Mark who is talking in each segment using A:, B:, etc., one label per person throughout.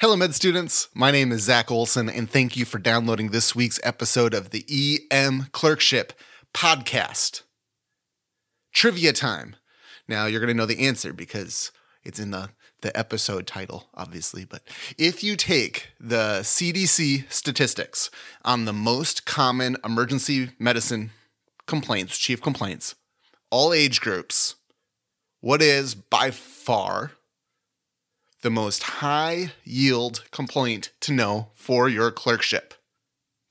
A: Hello, med students. My name is Zach Olson, and thank you for downloading this week's episode of the EM Clerkship podcast. Trivia time. Now, you're going to know the answer because it's in the, the episode title, obviously. But if you take the CDC statistics on the most common emergency medicine complaints, chief complaints, all age groups, what is by far the most high yield complaint to know for your clerkship.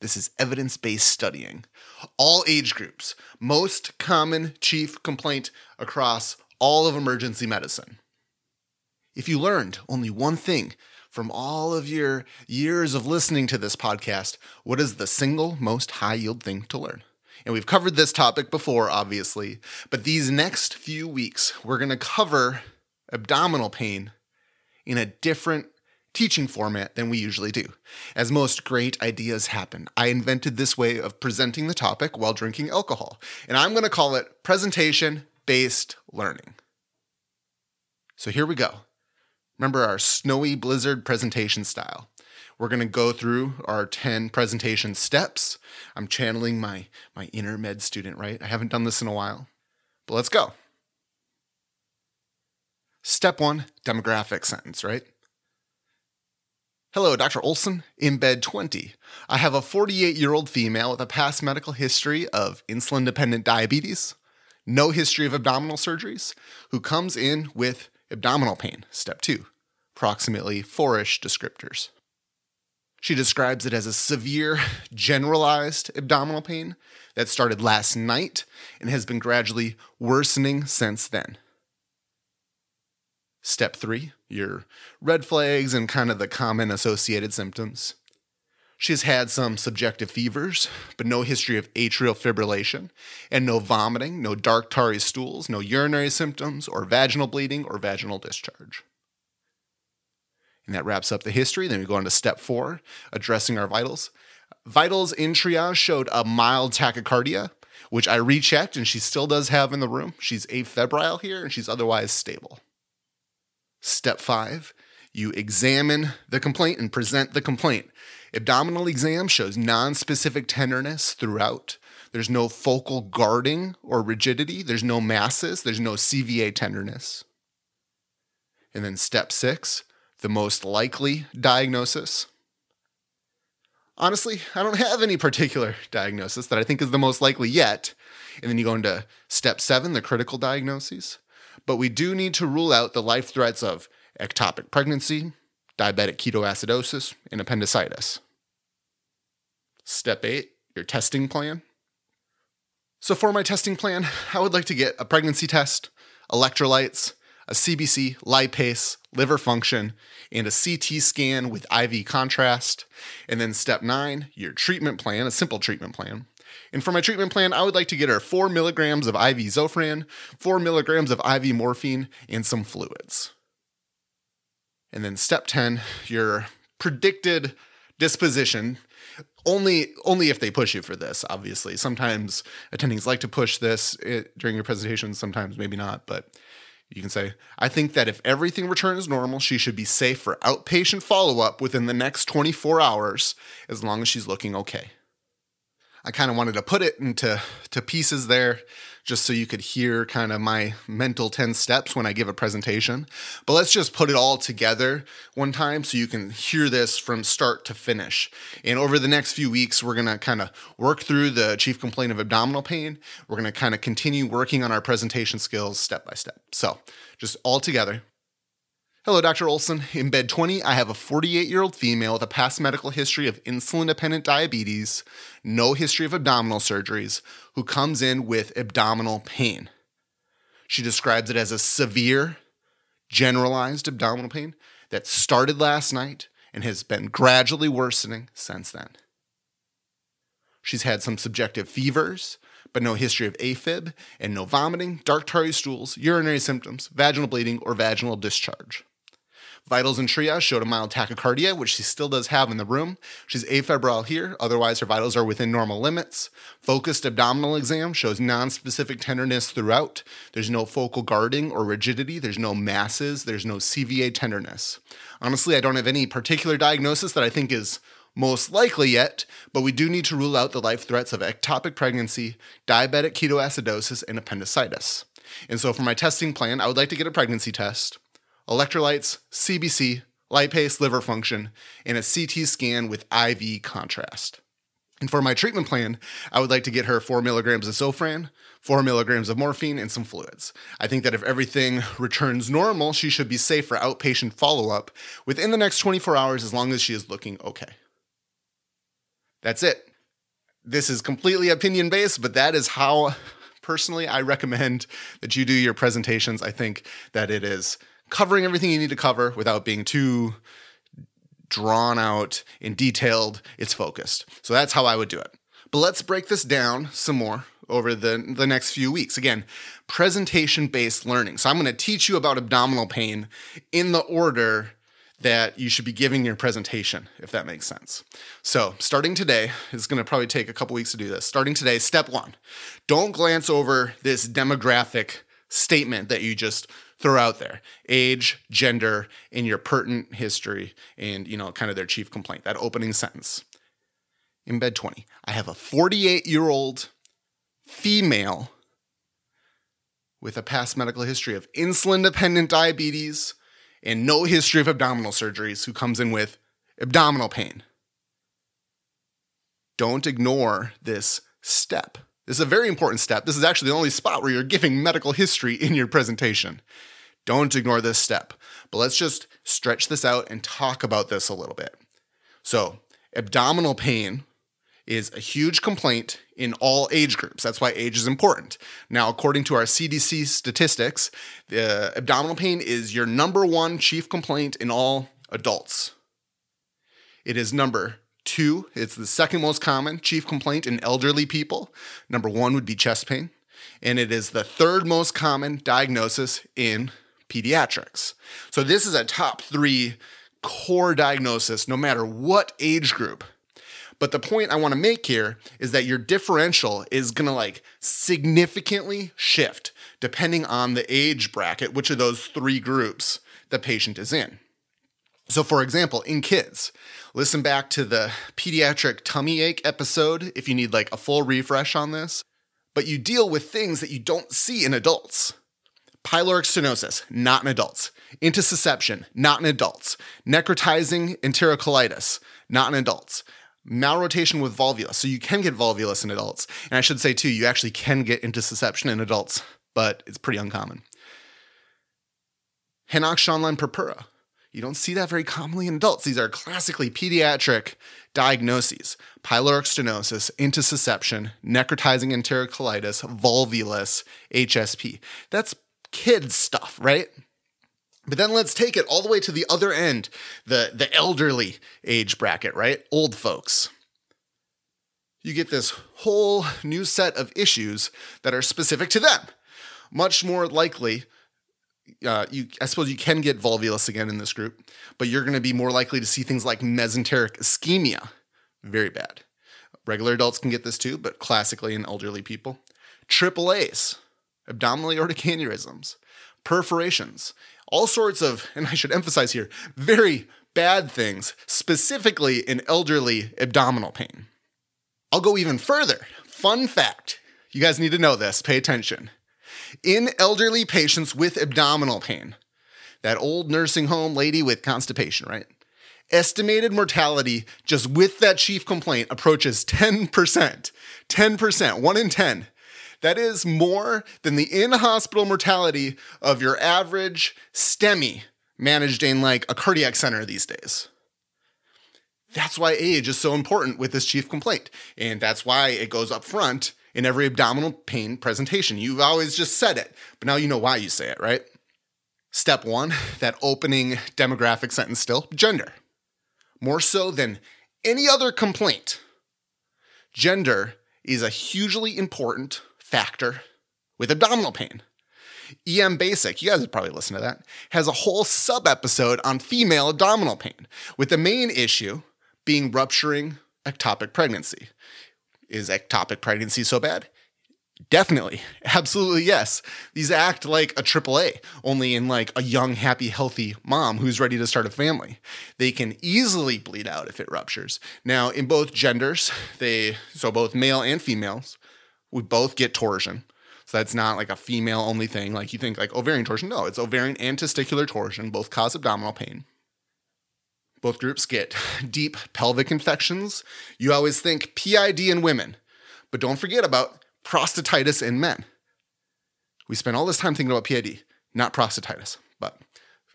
A: This is evidence based studying. All age groups, most common chief complaint across all of emergency medicine. If you learned only one thing from all of your years of listening to this podcast, what is the single most high yield thing to learn? And we've covered this topic before, obviously, but these next few weeks, we're going to cover abdominal pain in a different teaching format than we usually do. As most great ideas happen, I invented this way of presenting the topic while drinking alcohol, and I'm going to call it presentation based learning. So here we go. Remember our snowy blizzard presentation style. We're going to go through our 10 presentation steps. I'm channeling my, my inner med student, right? I haven't done this in a while, but let's go. Step one demographic sentence, right? Hello, Dr. Olson, in bed 20. I have a 48 year old female with a past medical history of insulin dependent diabetes, no history of abdominal surgeries, who comes in with abdominal pain. Step two, approximately four ish descriptors. She describes it as a severe, generalized abdominal pain that started last night and has been gradually worsening since then. Step three, your red flags and kind of the common associated symptoms. She's had some subjective fevers, but no history of atrial fibrillation, and no vomiting, no dark tarry stools, no urinary symptoms, or vaginal bleeding or vaginal discharge. And that wraps up the history. Then we go on to step four, addressing our vitals. Vitals in triage showed a mild tachycardia, which I rechecked and she still does have in the room. She's afebrile here and she's otherwise stable. Step five, you examine the complaint and present the complaint. Abdominal exam shows non-specific tenderness throughout. There's no focal guarding or rigidity. There's no masses. There's no CVA tenderness. And then step six, the most likely diagnosis. Honestly, I don't have any particular diagnosis that I think is the most likely yet. And then you go into step seven, the critical diagnoses but we do need to rule out the life threats of ectopic pregnancy, diabetic ketoacidosis, and appendicitis. Step eight, your testing plan. So, for my testing plan, I would like to get a pregnancy test, electrolytes, a CBC, lipase, liver function, and a CT scan with IV contrast. And then step nine, your treatment plan, a simple treatment plan. And for my treatment plan, I would like to get her four milligrams of IV Zofran, four milligrams of IV morphine, and some fluids. And then step 10, your predicted disposition. Only, only if they push you for this, obviously. Sometimes attendings like to push this eh, during your presentation, sometimes maybe not, but you can say, I think that if everything returns normal, she should be safe for outpatient follow up within the next 24 hours as long as she's looking okay. I kind of wanted to put it into to pieces there just so you could hear kind of my mental 10 steps when I give a presentation. But let's just put it all together one time so you can hear this from start to finish. And over the next few weeks, we're to kind of work through the chief complaint of abdominal pain. We're to kind of continue working on our presentation skills step by step. So, just all together. Hello, Dr. Olson. In bed 20, I have a 48 year old female with a past medical history of insulin dependent diabetes, no history of abdominal surgeries, who comes in with abdominal pain. She describes it as a severe, generalized abdominal pain that started last night and has been gradually worsening since then. She's had some subjective fevers, but no history of AFib and no vomiting, dark tarry stools, urinary symptoms, vaginal bleeding, or vaginal discharge. Vitals and triage showed a mild tachycardia, which she still does have in the room. She's afebrile here, otherwise, her vitals are within normal limits. Focused abdominal exam shows non-specific tenderness throughout. There's no focal guarding or rigidity, there's no masses, there's no CVA tenderness. Honestly, I don't have any particular diagnosis that I think is most likely yet, but we do need to rule out the life threats of ectopic pregnancy, diabetic ketoacidosis, and appendicitis. And so for my testing plan, I would like to get a pregnancy test electrolytes, CBC, lipase, liver function, and a CT scan with IV contrast. And for my treatment plan, I would like to get her four milligrams of Zofran, four milligrams of morphine, and some fluids. I think that if everything returns normal, she should be safe for outpatient follow up within the next 24 hours as long as she is looking okay. That's it. This is completely opinion based, but that is how personally I recommend that you do your presentations. I think that it is covering everything you need to cover without being too drawn out and detailed. It's focused. So that's how I would do it. But let's break this down some more over the, the next few weeks. Again, presentation based learning. So I'm going to teach you about abdominal pain in the order that you should be giving your presentation, if that makes sense. So, starting today, it's going to probably take a couple weeks to do this. Starting today, step one don't glance over this demographic statement that you just throw out there age, gender, and your pertinent history, and, you know, kind of their chief complaint, that opening sentence. In bed 20, I have a 48 year old female with a past medical history of insulin dependent diabetes and no history of abdominal surgeries who comes in with abdominal pain. Don't ignore this step. This is a very important step. This is actually the only spot where you're giving medical history in your presentation. Don't ignore this step. But let's just stretch this out and talk about this a little bit. So, abdominal pain is a huge complaint in all age groups. That's why age is important. Now, according to our CDC statistics, the abdominal pain is your number one chief complaint in all adults. It is number Two, it's the second most common chief complaint in elderly people. Number one would be chest pain. And it is the third most common diagnosis in pediatrics. So this is a top three core diagnosis no matter what age group. But the point I want to make here is that your differential is going to like significantly shift depending on the age bracket, which of those three groups the patient is in. So, for example, in kids, listen back to the pediatric tummy ache episode if you need like a full refresh on this. But you deal with things that you don't see in adults. Pyloric stenosis, not in adults. Intussusception, not in adults. Necrotizing enterocolitis, not in adults. Malrotation with volvulus, so you can get volvulus in adults. And I should say too, you actually can get intussusception in adults, but it's pretty uncommon. Henoch-Schönlein purpura, you don't see that very commonly in adults. These are classically pediatric diagnoses pyloric stenosis, intussusception, necrotizing enterocolitis, volvulus, HSP. That's kids stuff, right? But then let's take it all the way to the other end, the, the elderly age bracket, right? Old folks. You get this whole new set of issues that are specific to them. Much more likely uh, you, I suppose you can get volvulus again in this group, but you're going to be more likely to see things like mesenteric ischemia. Very bad. Regular adults can get this too, but classically in elderly people. Triple A's, abdominal aortic aneurysms, perforations, all sorts of, and I should emphasize here, very bad things, specifically in elderly abdominal pain. I'll go even further. Fun fact you guys need to know this, pay attention in elderly patients with abdominal pain. That old nursing home lady with constipation, right? Estimated mortality just with that chief complaint approaches 10%. 10%, 1 in 10. That is more than the in hospital mortality of your average STEMI managed in like a cardiac center these days. That's why age is so important with this chief complaint. And that's why it goes up front in every abdominal pain presentation. You've always just said it, but now you know why you say it, right? Step one, that opening demographic sentence still gender. More so than any other complaint, gender is a hugely important factor with abdominal pain. EM Basic, you guys have probably listened to that, has a whole sub episode on female abdominal pain, with the main issue being rupturing ectopic pregnancy. Is ectopic pregnancy so bad? Definitely. Absolutely yes. These act like a AAA, only in like a young, happy, healthy mom who's ready to start a family. They can easily bleed out if it ruptures. Now, in both genders, they so both male and females, we both get torsion. So that's not like a female only thing. Like you think like ovarian torsion. No, it's ovarian and testicular torsion, both cause abdominal pain. Both groups get deep pelvic infections. You always think PID in women, but don't forget about prostatitis in men. We spend all this time thinking about PID, not prostatitis, but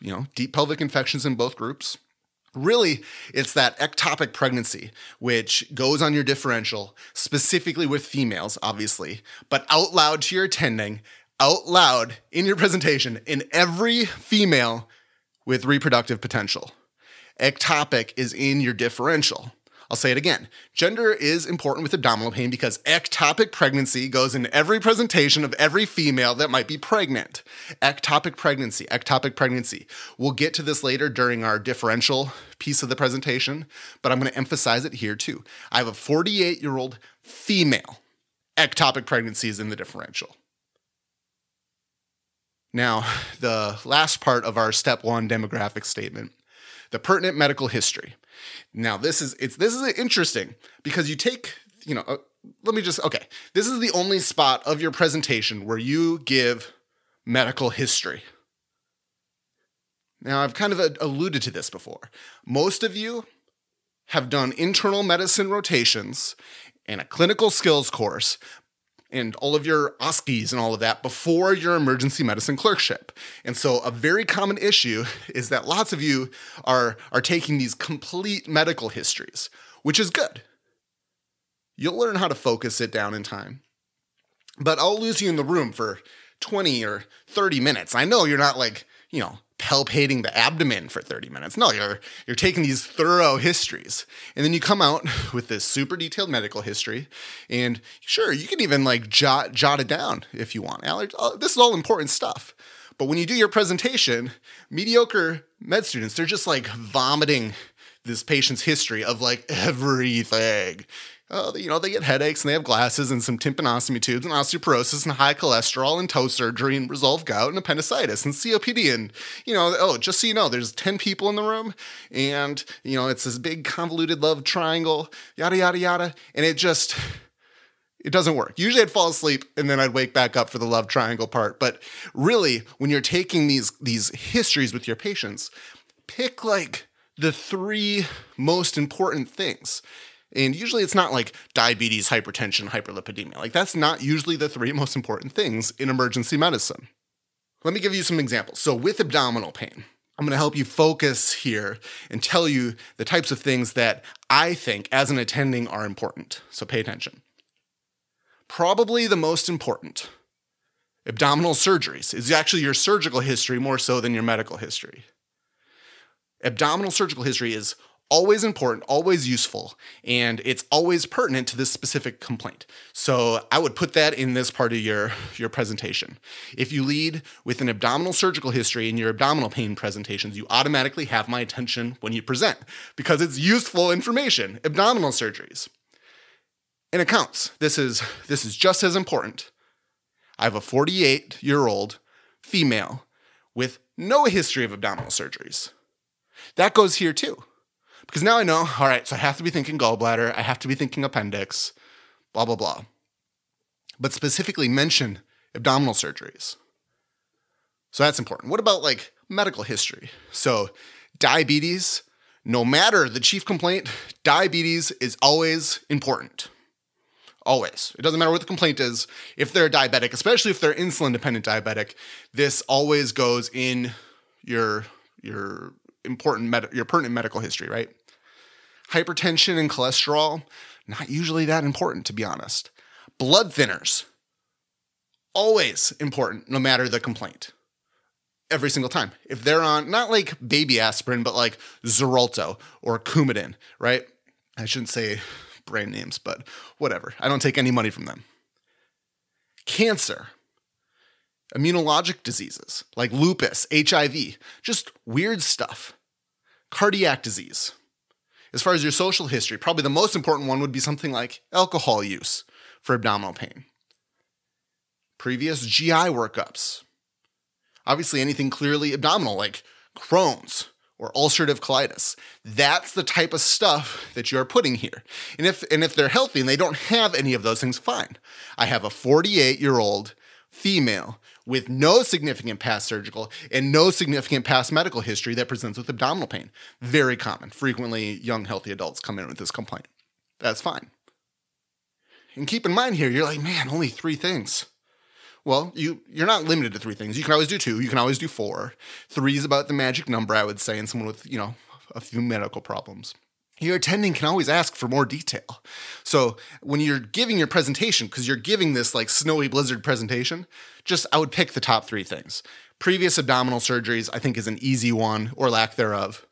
A: you know, deep pelvic infections in both groups. Really, it's that ectopic pregnancy, which goes on your differential, specifically with females, obviously, but out loud to your attending, out loud in your presentation, in every female with reproductive potential. Ectopic is in your differential. I'll say it again. Gender is important with abdominal pain because ectopic pregnancy goes in every presentation of every female that might be pregnant. Ectopic pregnancy, ectopic pregnancy. We'll get to this later during our differential piece of the presentation, but I'm going to emphasize it here too. I have a 48 year old female. Ectopic pregnancy is in the differential. Now, the last part of our step one demographic statement the pertinent medical history. Now, this is it's this is interesting because you take, you know, uh, let me just okay. This is the only spot of your presentation where you give medical history. Now, I've kind of alluded to this before. Most of you have done internal medicine rotations and a clinical skills course, and all of your OSCEs and all of that before your emergency medicine clerkship. And so a very common issue is that lots of you are, are taking these complete medical histories, which is good. You'll learn how to focus it down in time. But I'll lose you in the room for 20 or 30 minutes. I know you're not like, you know, palpating the abdomen for 30 minutes. No, you're you're taking these thorough histories. And then you come out with this super detailed medical history and sure, you can even like jot jot it down if you want. Uh, this is all important stuff. But when you do your presentation, mediocre med students, they're just like vomiting this patient's history of like everything uh, you know, they get headaches and they have glasses and some tympanostomy tubes and osteoporosis and high cholesterol and toe surgery and resolved gout and appendicitis and COPD. And, you know, oh, just so you know, there's 10 people in the room and, you know, it's this big convoluted love triangle, yada, yada, yada. And it just, it doesn't work. Usually I'd fall asleep and then I'd wake back up for the love triangle part. But really, when you're taking these, these histories with your patients, pick like the three most important things and usually it's not like diabetes, hypertension, hyperlipidemia. Like that's not usually the three most important things in emergency medicine. Let me give you some examples. So with abdominal pain, I'm going to help you focus here and tell you the types of things that I think as an attending are important. So pay attention. Probably the most important abdominal surgeries is actually your surgical history more so than your medical history. Abdominal surgical history is always important, always useful, and it's always pertinent to this specific complaint. So I would put that in this part of your, your presentation. If you lead with an abdominal surgical history in your abdominal pain presentations, you automatically have my attention when you present because it's useful information, abdominal surgeries. And it counts. This is, this is just as important. I have a 48 year old female with no history of abdominal surgeries. That goes here too. Because now I know, all right, so I have to be thinking gallbladder, I have to be thinking appendix, blah, blah, blah. But specifically mention abdominal surgeries. So that's important. What about like medical history? So, diabetes, no matter the chief complaint, diabetes is always important. Always. It doesn't matter what the complaint is. If they're diabetic, especially if they're insulin dependent diabetic, this always goes in your your important med- your pertinent medical history, right? Hypertension and cholesterol, not usually that important to be honest. Blood thinners, always important no matter the complaint. Every single time. If they're on not like baby aspirin, but like Xarelto or Coumadin, right? I shouldn't say brand names, but whatever. I don't take any money from them. Cancer. Immunologic diseases like lupus, HIV, just weird stuff, cardiac disease. As far as your social history, probably the most important one would be something like alcohol use for abdominal pain, previous GI workups, obviously anything clearly abdominal like Crohn's or ulcerative colitis. That's the type of stuff that you're putting here. And if and if they're healthy and they don't have any of those things, fine. I have a 48-year-old female with no significant past surgical and no significant past medical history that presents with abdominal pain. Very common. Frequently, young, healthy adults come in with this complaint. That's fine. And keep in mind here, you're like, man, only three things. Well, you you're not limited to three things. You can always do two. You can always do four. Three is about the magic number, I would say, in someone with you know a few medical problems. Your attending can always ask for more detail. So when you're giving your presentation, because you're giving this like snowy blizzard presentation, just I would pick the top three things. Previous abdominal surgeries, I think, is an easy one or lack thereof.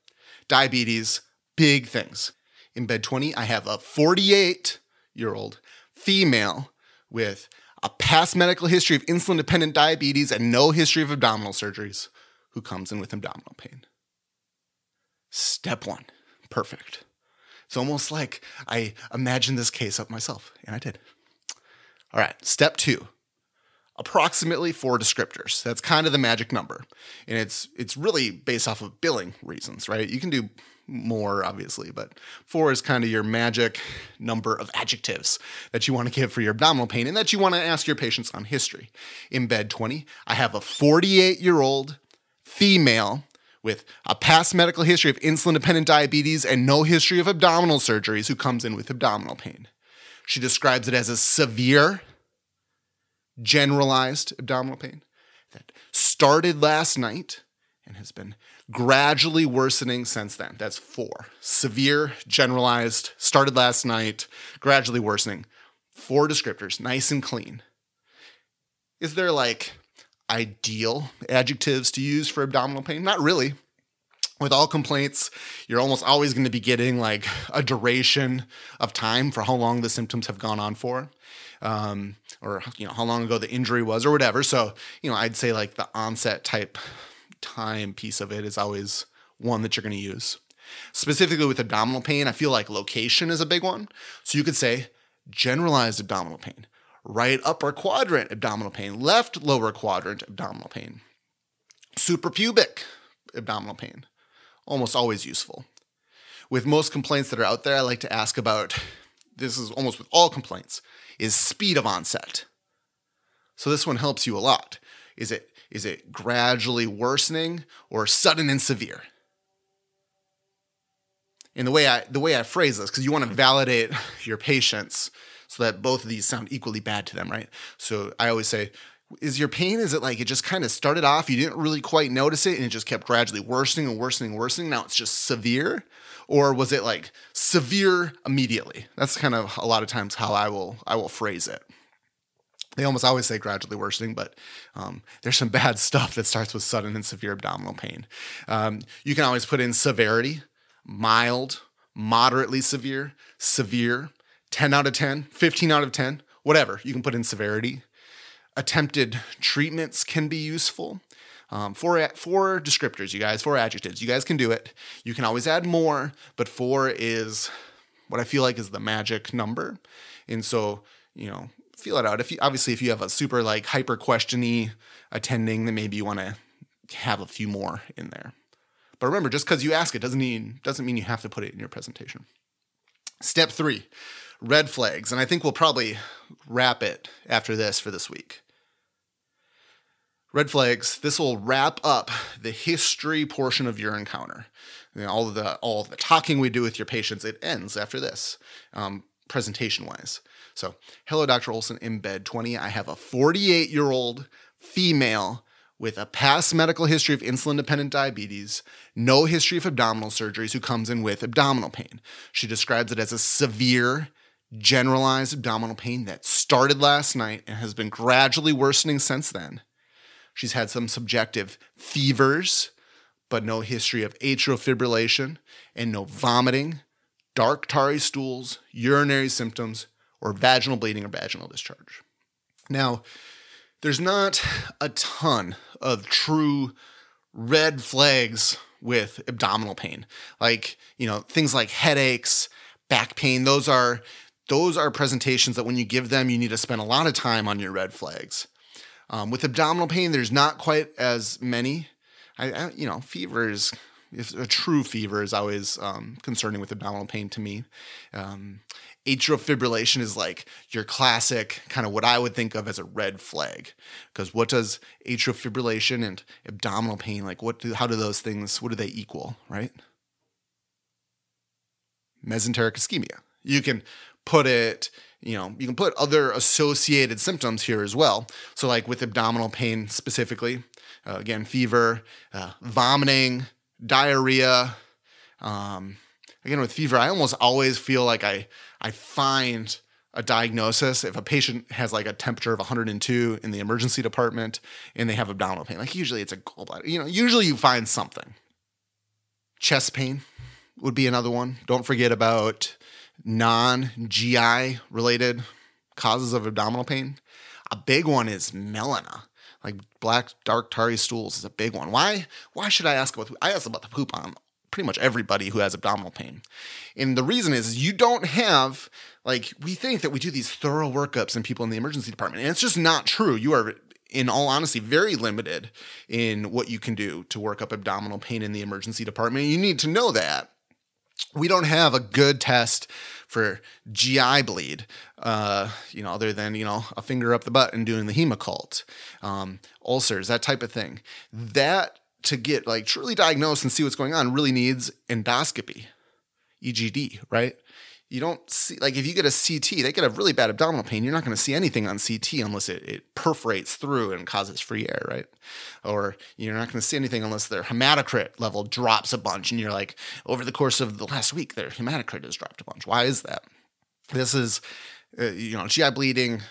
A: Diabetes, big things. In bed 20, I have a 48 year old female with a past medical history of insulin dependent diabetes, and no history of abdominal surgeries who comes in with abdominal pain. Step one, perfect. It's almost like I imagined this case up myself, and I did. All right, step two, approximately four descriptors. That's kind of the magic number. And it's it's really based off of billing reasons, right? You can do more, obviously, but four is kind of your magic number of adjectives that you want to give for your abdominal pain and that you want to ask your patients on history. In bed 20, I have a 48 year old female with a past medical history of insulin dependent diabetes and no history of abdominal surgeries who comes in with abdominal pain. She describes it as a severe, generalized abdominal pain that started last night and has been gradually worsening since then. That's four. Severe, generalized, started last night, gradually worsening. Four descriptors, nice and clean. Is there like ideal adjectives to use for abdominal pain? Not really. With all complaints, you're almost always going to be getting like a duration of time for how long the symptoms have gone on for. Um, or you know how long ago the injury was or whatever so you know i'd say like the onset type time piece of it is always one that you're going to use. Specifically with abdominal pain, I feel like location is a big one. So you could say generalized abdominal pain, right upper quadrant abdominal pain, left lower quadrant abdominal pain, suprapubic abdominal pain, almost always useful. With most complaints that are out there, I like to ask about this is almost with all complaints is speed of onset. So this one helps you a lot. Is it is it gradually worsening or sudden and severe? And the way I the way I phrase this, because you want to validate your patients so that both of these sound equally bad to them, right? So I always say, is your pain, is it like it just kind of started off, you didn't really quite notice it, and it just kept gradually worsening and worsening and worsening? Now it's just severe? Or was it like severe immediately? That's kind of a lot of times how I will I will phrase it they almost always say gradually worsening, but um, there's some bad stuff that starts with sudden and severe abdominal pain. Um, you can always put in severity, mild, moderately severe, severe, 10 out of 10, 15 out of 10, whatever. You can put in severity. Attempted treatments can be useful. Um, four, four descriptors, you guys, four adjectives. You guys can do it. You can always add more, but four is what I feel like is the magic number. And so, you know, feel it out. If you obviously if you have a super like hyper questiony attending, then maybe you want to have a few more in there. But remember, just because you ask it doesn't mean doesn't mean you have to put it in your presentation. Step three, red flags, and I think we'll probably wrap it after this for this week. Red flags. This will wrap up the history portion of your encounter. You know, all of the all of the talking we do with your patients, it ends after this, um, presentation wise. So, hello, Dr. Olson in bed 20. I have a 48 year old female with a past medical history of insulin dependent diabetes, no history of abdominal surgeries, who comes in with abdominal pain. She describes it as a severe, generalized abdominal pain that started last night and has been gradually worsening since then. She's had some subjective fevers, but no history of atrial fibrillation and no vomiting, dark tarry stools, urinary symptoms, or vaginal bleeding or vaginal discharge. Now, there's not a ton of true red flags with abdominal pain. Like, you know, things like headaches, back pain, those are those are presentations that when you give them, you need to spend a lot of time on your red flags. Um, with abdominal pain, there's not quite as many. I, I you know, fever is if a true fever is always um, concerning with abdominal pain to me. Um, atrial fibrillation is like your classic kind of what I would think of as a red flag. Because what does atrial fibrillation and abdominal pain like? What do how do those things? What do they equal? Right? Mesenteric ischemia. You can put it. You know, you can put other associated symptoms here as well. So, like with abdominal pain specifically, uh, again, fever, uh, vomiting, diarrhea. Um, again, with fever, I almost always feel like I I find a diagnosis if a patient has like a temperature of 102 in the emergency department and they have abdominal pain. Like usually it's a gallbladder. You know, usually you find something. Chest pain would be another one. Don't forget about non-GI related causes of abdominal pain. A big one is melena like black dark tarry stools is a big one. Why? Why should I ask about? The, I ask about the poop on pretty much everybody who has abdominal pain, and the reason is you don't have like we think that we do these thorough workups in people in the emergency department, and it's just not true. You are in all honesty, very limited in what you can do to work up abdominal pain in the emergency department. You need to know that. We don't have a good test for GI bleed, uh, you know, other than, you know, a finger up the butt and doing the Hemoccult, um, ulcers, that type of thing. That to get like truly diagnosed and see what's going on really needs endoscopy, EGD, right? You don't see like if you get a CT, they get a really bad abdominal pain. You're not going to see anything on CT unless it, it perforates through and causes free air, right? Or you're not going to see anything unless their hematocrit level drops a bunch, and you're like, over the course of the last week, their hematocrit has dropped a bunch. Why is that? This is, uh, you know, GI bleeding,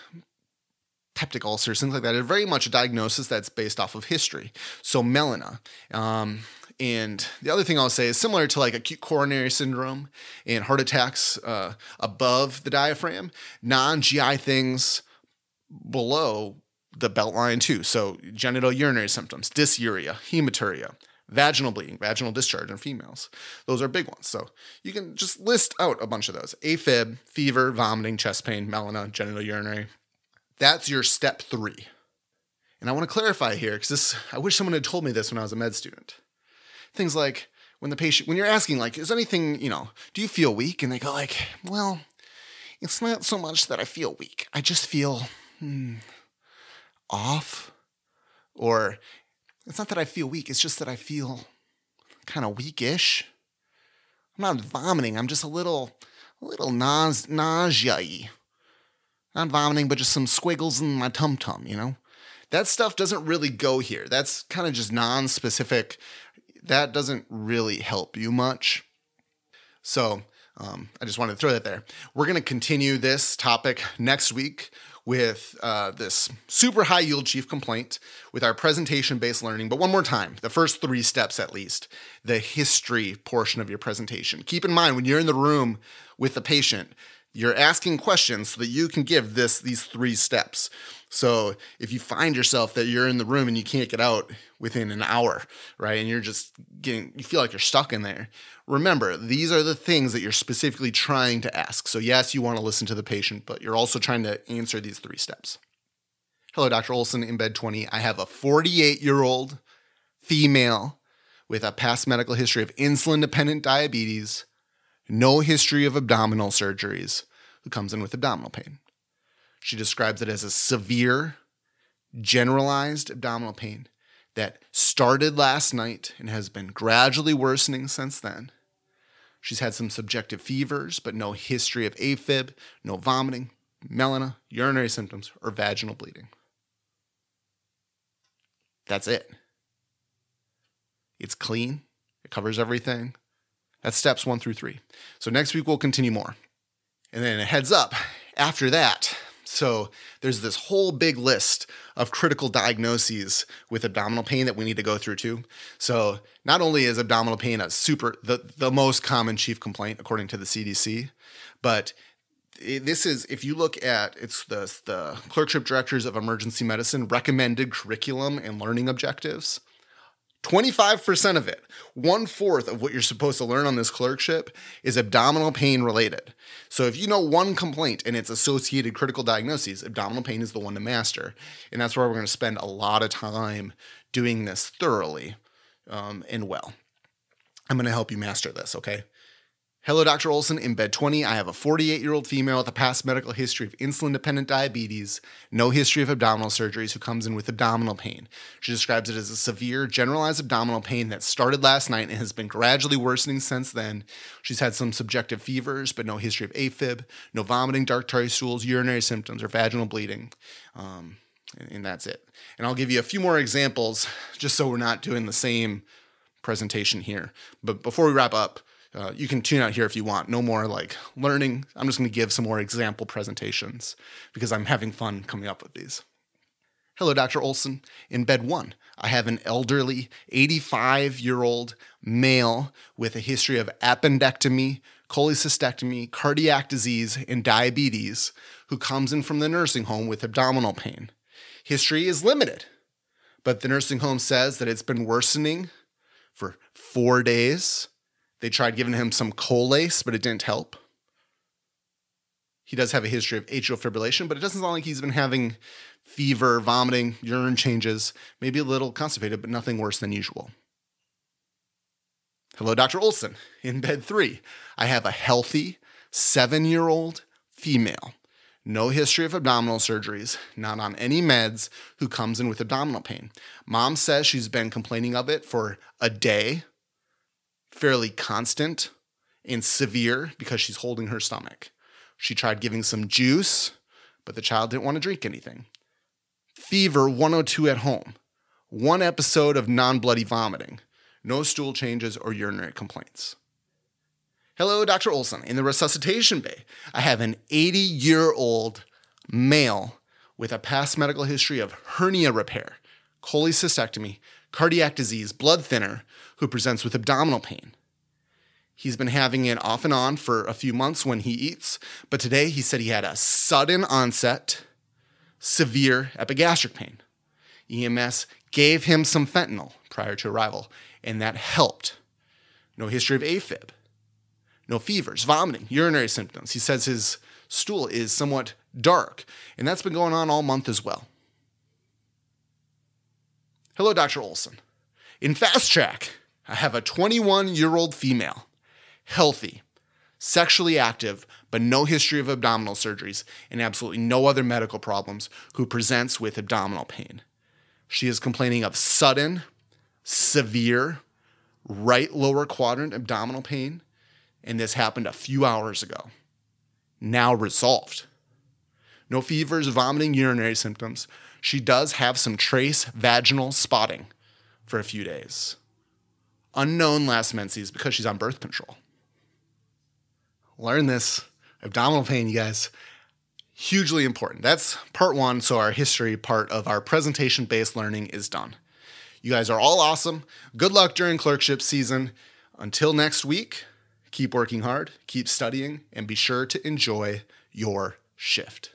A: peptic ulcers, things like that, are very much a diagnosis that's based off of history. So melena. Um, and the other thing I'll say is similar to like acute coronary syndrome and heart attacks uh, above the diaphragm, non GI things below the belt line too. So genital urinary symptoms, dysuria, hematuria, vaginal bleeding, vaginal discharge in females. Those are big ones. So you can just list out a bunch of those AFib, fever, vomiting, chest pain, melena, genital urinary. That's your step three. And I want to clarify here because this, I wish someone had told me this when I was a med student things like when the patient when you're asking like is anything you know do you feel weak? And they go like well it's not so much that i feel weak. I just feel hmm, off. Or it's not that i feel weak it's just that i feel kind of weakish. I'm not vomiting i'm just a little a little nause, nausea not vomiting but just some squiggles in my tum tum you know? That stuff doesn't really go here. That's kind of just non-specific that doesn't really help you much. So um, I just wanted to throw that there. We're going to continue this topic next week with uh, this super high yield chief complaint with our presentation based learning. But one more time, the first three steps at least, the history portion of your presentation. Keep in mind when you're in the room with the patient, you're asking questions so that you can give this these three steps. So if you find yourself that you're in the room and you can't get out within an hour, right? And you're just getting, you feel like you're stuck in there. Remember, these are the things that you're specifically trying to ask. So, yes, you want to listen to the patient, but you're also trying to answer these three steps. Hello, Dr. Olson in bed 20. I have a 48 year old female with a past medical history of insulin dependent diabetes, no history of abdominal surgeries, who comes in with abdominal pain. She describes it as a severe, generalized abdominal pain that started last night and has been gradually worsening since then. She's had some subjective fevers, but no history of AFib, no vomiting, melena, urinary symptoms, or vaginal bleeding. That's it. It's clean, it covers everything. That's steps one through three. So next week we'll continue more. And then a heads up after that, so there's this whole big list of critical diagnoses with abdominal pain that we need to go through too. So not only is abdominal pain a super the, the most common chief complaint according to the CDC, but this is if you look at it's the the clerkship directors of emergency medicine recommended curriculum and learning objectives 25% of it one fourth of what you're supposed to learn on this clerkship is abdominal pain related. So if you know one complaint and its associated critical diagnoses abdominal pain is the one to master. And that's where we're going to spend a lot of time doing this thoroughly um, and well. I'm going to help you master this okay Hello, Dr. Olson. In bed 20, I have a 48 year old female with a past medical history of insulin dependent diabetes, no history of abdominal surgeries, who comes in with abdominal pain. She describes it as a severe, generalized abdominal pain that started last night and has been gradually worsening since then. She's had some subjective fevers, but no history of AFib, no vomiting, dark tarry stools, urinary symptoms, or vaginal bleeding. Um, and, and that's it. And I'll give you a few more examples just so we're not doing the same presentation here. But before we wrap up, uh, you can tune out here if you want. No more like learning. I'm just going to give some more example presentations because I'm having fun coming up with these. Hello, Dr. Olson. In bed one, I have an elderly 85 year old male with a history of appendectomy, cholecystectomy, cardiac disease, and diabetes who comes in from the nursing home with abdominal pain. History is limited, but the nursing home says that it's been worsening for four days they tried giving him some Colace, but it didn't help. He does have a history of atrial fibrillation, but it doesn't sound like he's been having fever, vomiting, urine changes, maybe a little constipated, but nothing worse than usual. Hello, Dr. Olson. In bed three, I have a healthy seven year old female, no history of abdominal surgeries, not on any meds, who comes in with abdominal pain. Mom says she's been complaining of it for a day, fairly constant and severe because she's holding her stomach. She tried giving some juice, but the child didn't want to drink anything. Fever 102 at home. One episode of non bloody vomiting. No stool changes or urinary complaints. Hello, Dr. Olson. In the resuscitation bay, I have an 80 year old male with a past medical history of hernia repair, cholecystectomy, cardiac disease, blood thinner, who presents with abdominal pain. He's been having it off and on for a few months when he eats, but today he said he had a sudden onset, severe epigastric pain. EMS gave him some fentanyl prior to arrival, and that helped. No history of AFib, no fevers, vomiting, urinary symptoms. He says his stool is somewhat dark, and that's been going on all month as well. Hello, Dr. Olson. In Fast Track, I have a 21 year old female, healthy, sexually active, but no history of abdominal surgeries and absolutely no other medical problems, who presents with abdominal pain. She is complaining of sudden, severe, right lower quadrant abdominal pain, and this happened a few hours ago. Now resolved. No fevers, vomiting, urinary symptoms. She does have some trace vaginal spotting for a few days. Unknown last menses because she's on birth control. Learn this. Abdominal pain, you guys, hugely important. That's part one. So, our history part of our presentation based learning is done. You guys are all awesome. Good luck during clerkship season. Until next week, keep working hard, keep studying, and be sure to enjoy your shift.